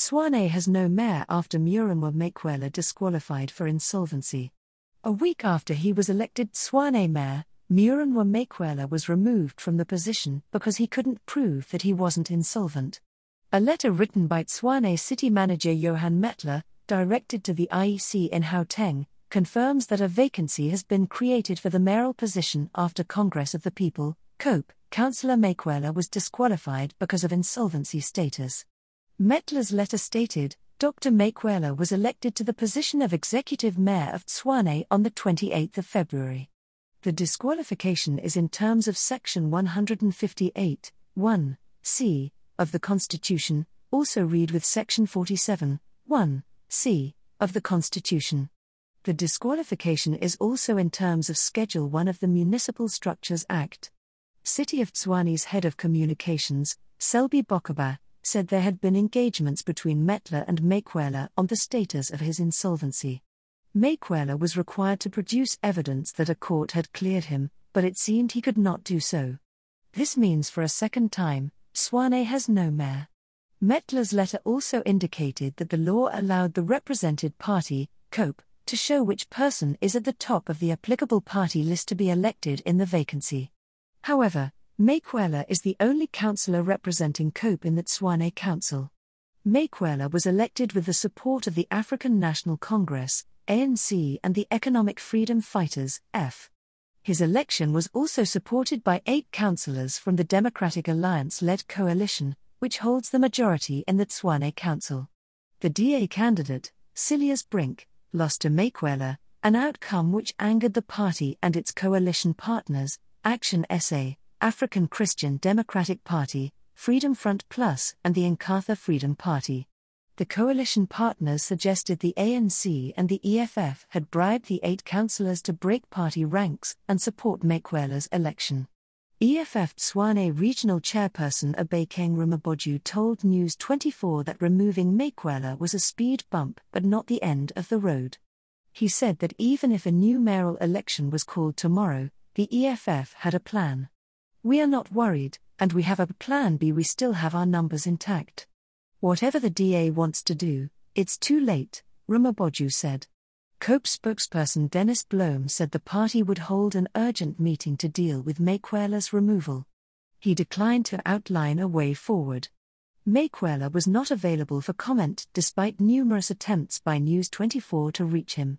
Tshwane has no mayor after Murunwa Makwela disqualified for insolvency. A week after he was elected Tshwane mayor, Murunwa Makwela was removed from the position because he couldn't prove that he wasn't insolvent. A letter written by Tshwane city manager Johan Mettler, directed to the IEC in Gauteng, confirms that a vacancy has been created for the mayoral position after Congress of the People, COPE, Councillor Makwela was disqualified because of insolvency status. Mettler's letter stated Dr. Makwela was elected to the position of executive mayor of Tshwane on the 28th of February. The disqualification is in terms of section 158, 1, c, of the Constitution, also read with section 47, 1, c, of the Constitution. The disqualification is also in terms of Schedule 1 of the Municipal Structures Act. City of Tshwane's head of communications, Selby Bokaba, said there had been engagements between Mettler and Makwela on the status of his insolvency. Makwela was required to produce evidence that a court had cleared him, but it seemed he could not do so. This means for a second time, Tshwane has no mayor. Mettler's letter also indicated that the law allowed the represented party, COPE, to show which person is at the top of the applicable party list to be elected in the vacancy. However, Makwela is the only councillor representing COPE in the Tshwane Council. Makwela was elected with the support of the African National Congress, ANC, and the Economic Freedom Fighters, EFF. His election was also supported by eight councillors from the Democratic Alliance led coalition, which holds the majority in the Tshwane Council. The DA candidate, Cilliers Brink, lost to Makwela, an outcome which angered the party and its coalition partners, Action SA, African Christian Democratic Party, Freedom Front Plus, and the Inkatha Freedom Party. The coalition partners suggested the ANC and the EFF had bribed the eight councillors to break party ranks and support Makwela's election. EFF Tshwane Regional Chairperson Obakeng Ramabodu told News 24 that removing Makwela was a speed bump but not the end of the road. He said that even if a new mayoral election was called tomorrow, the EFF had a plan. We are not worried, and we have a plan B. We still have our numbers intact. Whatever the DA wants to do, it's too late, Ramabodu said. COPE spokesperson Dennis Bloem said the party would hold an urgent meeting to deal with Makwela's removal. He declined to outline a way forward. Makwela was not available for comment despite numerous attempts by News 24 to reach him.